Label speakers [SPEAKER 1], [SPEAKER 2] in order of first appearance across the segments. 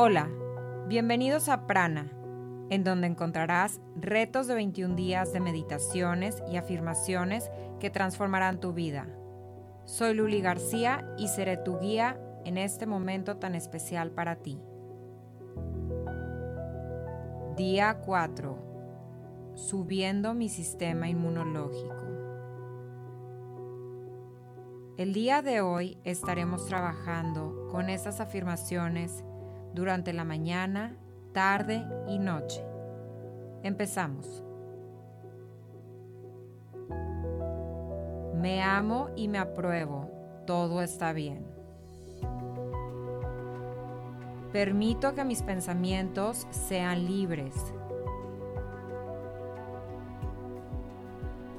[SPEAKER 1] Hola, bienvenidos a Prana, en donde encontrarás retos de 21 días de meditaciones y afirmaciones que transformarán tu vida. Soy Luli García y seré tu guía en este momento tan especial para ti. Día 4. Subiendo mi sistema inmunológico. El día de hoy estaremos trabajando con estas afirmaciones durante la mañana, tarde y noche. Empezamos. Me amo y me apruebo. Todo está bien. Permito que mis pensamientos sean libres.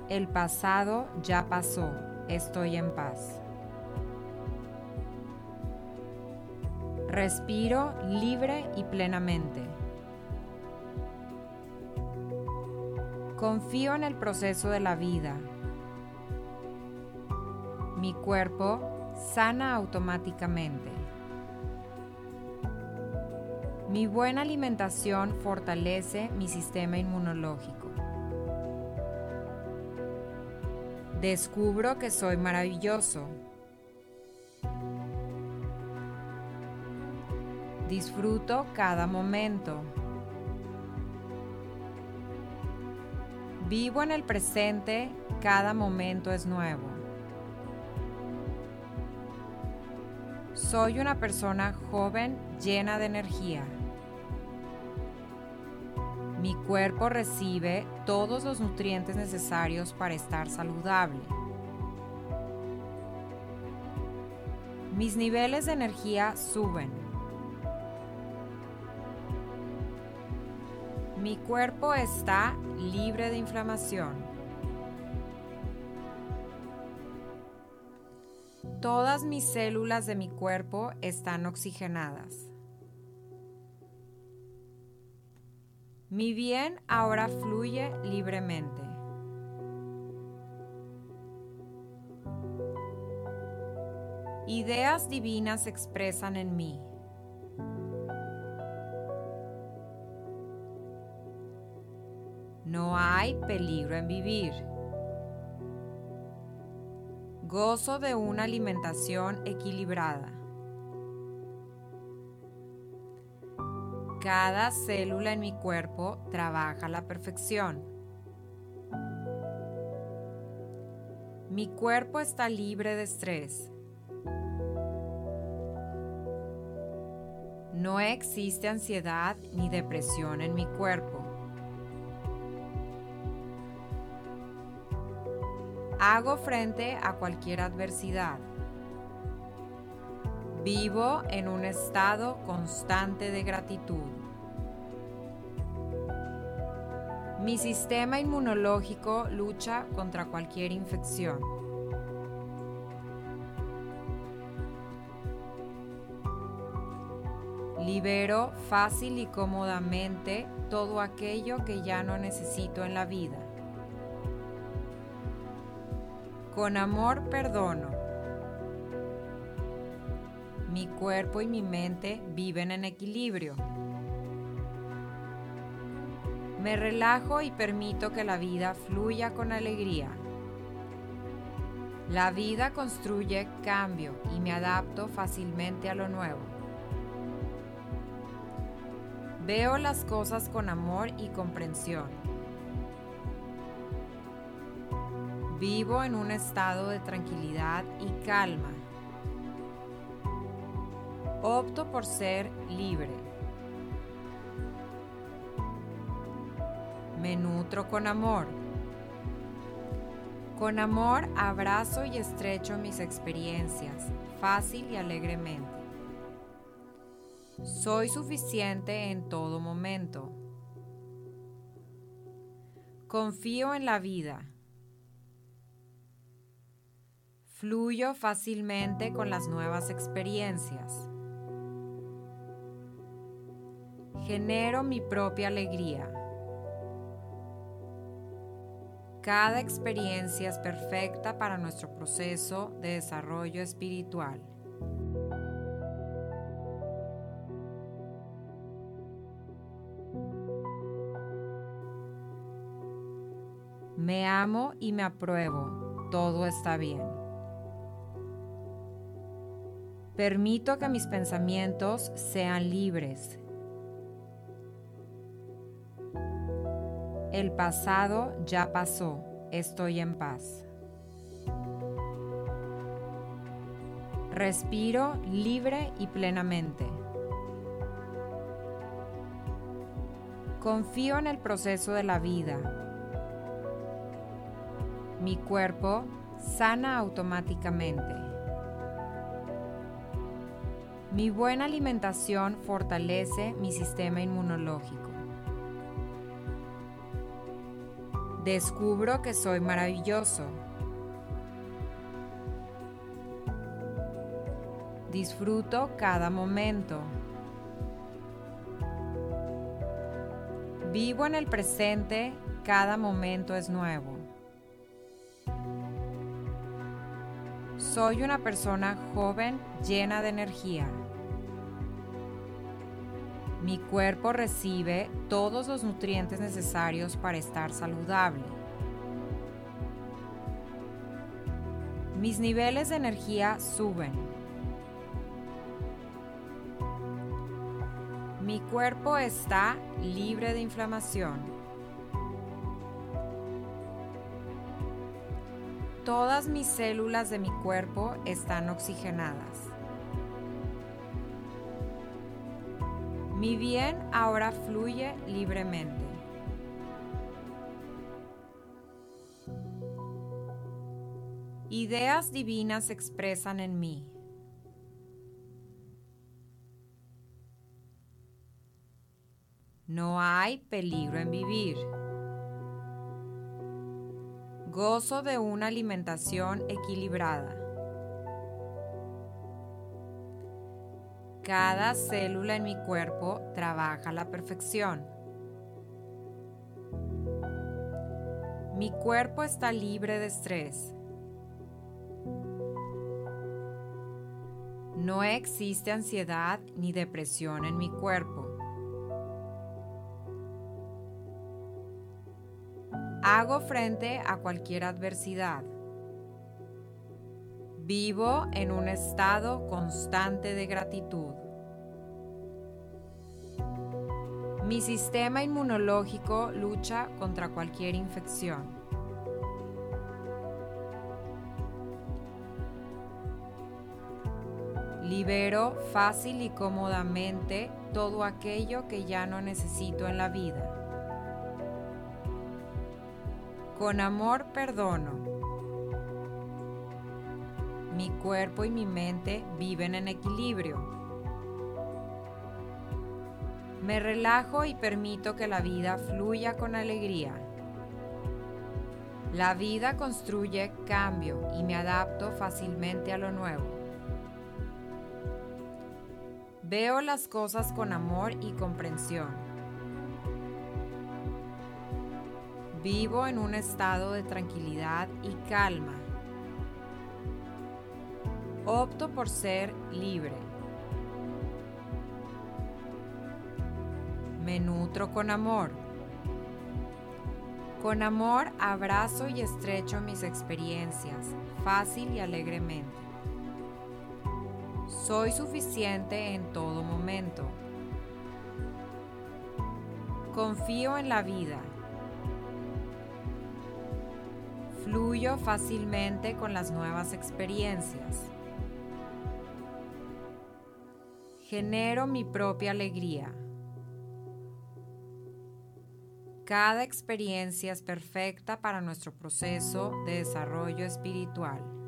[SPEAKER 1] El pasado ya pasó. Estoy en paz. Respiro libre y plenamente. Confío en el proceso de la vida. Mi cuerpo sana automáticamente. Mi buena alimentación fortalece mi sistema inmunológico. Descubro que soy maravilloso. Disfruto cada momento. Vivo en el presente, cada momento es nuevo. Soy una persona joven llena de energía. Mi cuerpo recibe todos los nutrientes necesarios para estar saludable. Mis niveles de energía suben. Mi cuerpo está libre de inflamación. Todas mis células de mi cuerpo están oxigenadas. Mi bien ahora fluye libremente. Ideas divinas se expresan en mí. Peligro en vivir. Gozo de una alimentación equilibrada. Cada célula en mi cuerpo trabaja a la perfección. Mi cuerpo está libre de estrés. No existe ansiedad ni depresión en mi cuerpo. Hago frente a cualquier adversidad. Vivo en un estado constante de gratitud. Mi sistema inmunológico lucha contra cualquier infección. Libero fácil y cómodamente todo aquello que ya no necesito en la vida. Con amor perdono. Mi cuerpo y mi mente viven en equilibrio. Me relajo y permito que la vida fluya con alegría. La vida construye cambio y me adapto fácilmente a lo nuevo. Veo las cosas con amor y comprensión. Vivo en un estado de tranquilidad y calma. Opto por ser libre. Me nutro con amor. Con amor abrazo y estrecho mis experiencias, fácil y alegremente. Soy suficiente en todo momento. Confío en la vida. Fluyo fácilmente con las nuevas experiencias. Genero mi propia alegría. Cada experiencia es perfecta para nuestro proceso de desarrollo espiritual. Me amo y me apruebo. Todo está bien. Permito que mis pensamientos sean libres. El pasado ya pasó. Estoy en paz. Respiro libre y plenamente. Confío en el proceso de la vida. Mi cuerpo sana automáticamente. Mi buena alimentación fortalece mi sistema inmunológico. Descubro que soy maravilloso. Disfruto cada momento. Vivo en el presente, cada momento es nuevo. Soy una persona joven llena de energía. Mi cuerpo recibe todos los nutrientes necesarios para estar saludable. Mis niveles de energía suben. Mi cuerpo está libre de inflamación. Todas mis células de mi cuerpo están oxigenadas. Mi bien ahora fluye libremente. Ideas divinas se expresan en mí. No hay peligro en vivir. Gozo de una alimentación equilibrada. Cada célula en mi cuerpo trabaja a la perfección. Mi cuerpo está libre de estrés. No existe ansiedad ni depresión en mi cuerpo. Hago frente a cualquier adversidad. Vivo en un estado constante de gratitud. Mi sistema inmunológico lucha contra cualquier infección. Libero fácil y cómodamente todo aquello que ya no necesito en la vida. Con amor perdono. Mi cuerpo y mi mente viven en equilibrio. Me relajo y permito que la vida fluya con alegría. La vida construye cambio y me adapto fácilmente a lo nuevo. Veo las cosas con amor y comprensión. Vivo en un estado de tranquilidad y calma. Opto por ser libre. Me nutro con amor. Con amor abrazo y estrecho mis experiencias, fácil y alegremente. Soy suficiente en todo momento. Confío en la vida Fluyo fácilmente con las nuevas experiencias. Genero mi propia alegría. Cada experiencia es perfecta para nuestro proceso de desarrollo espiritual.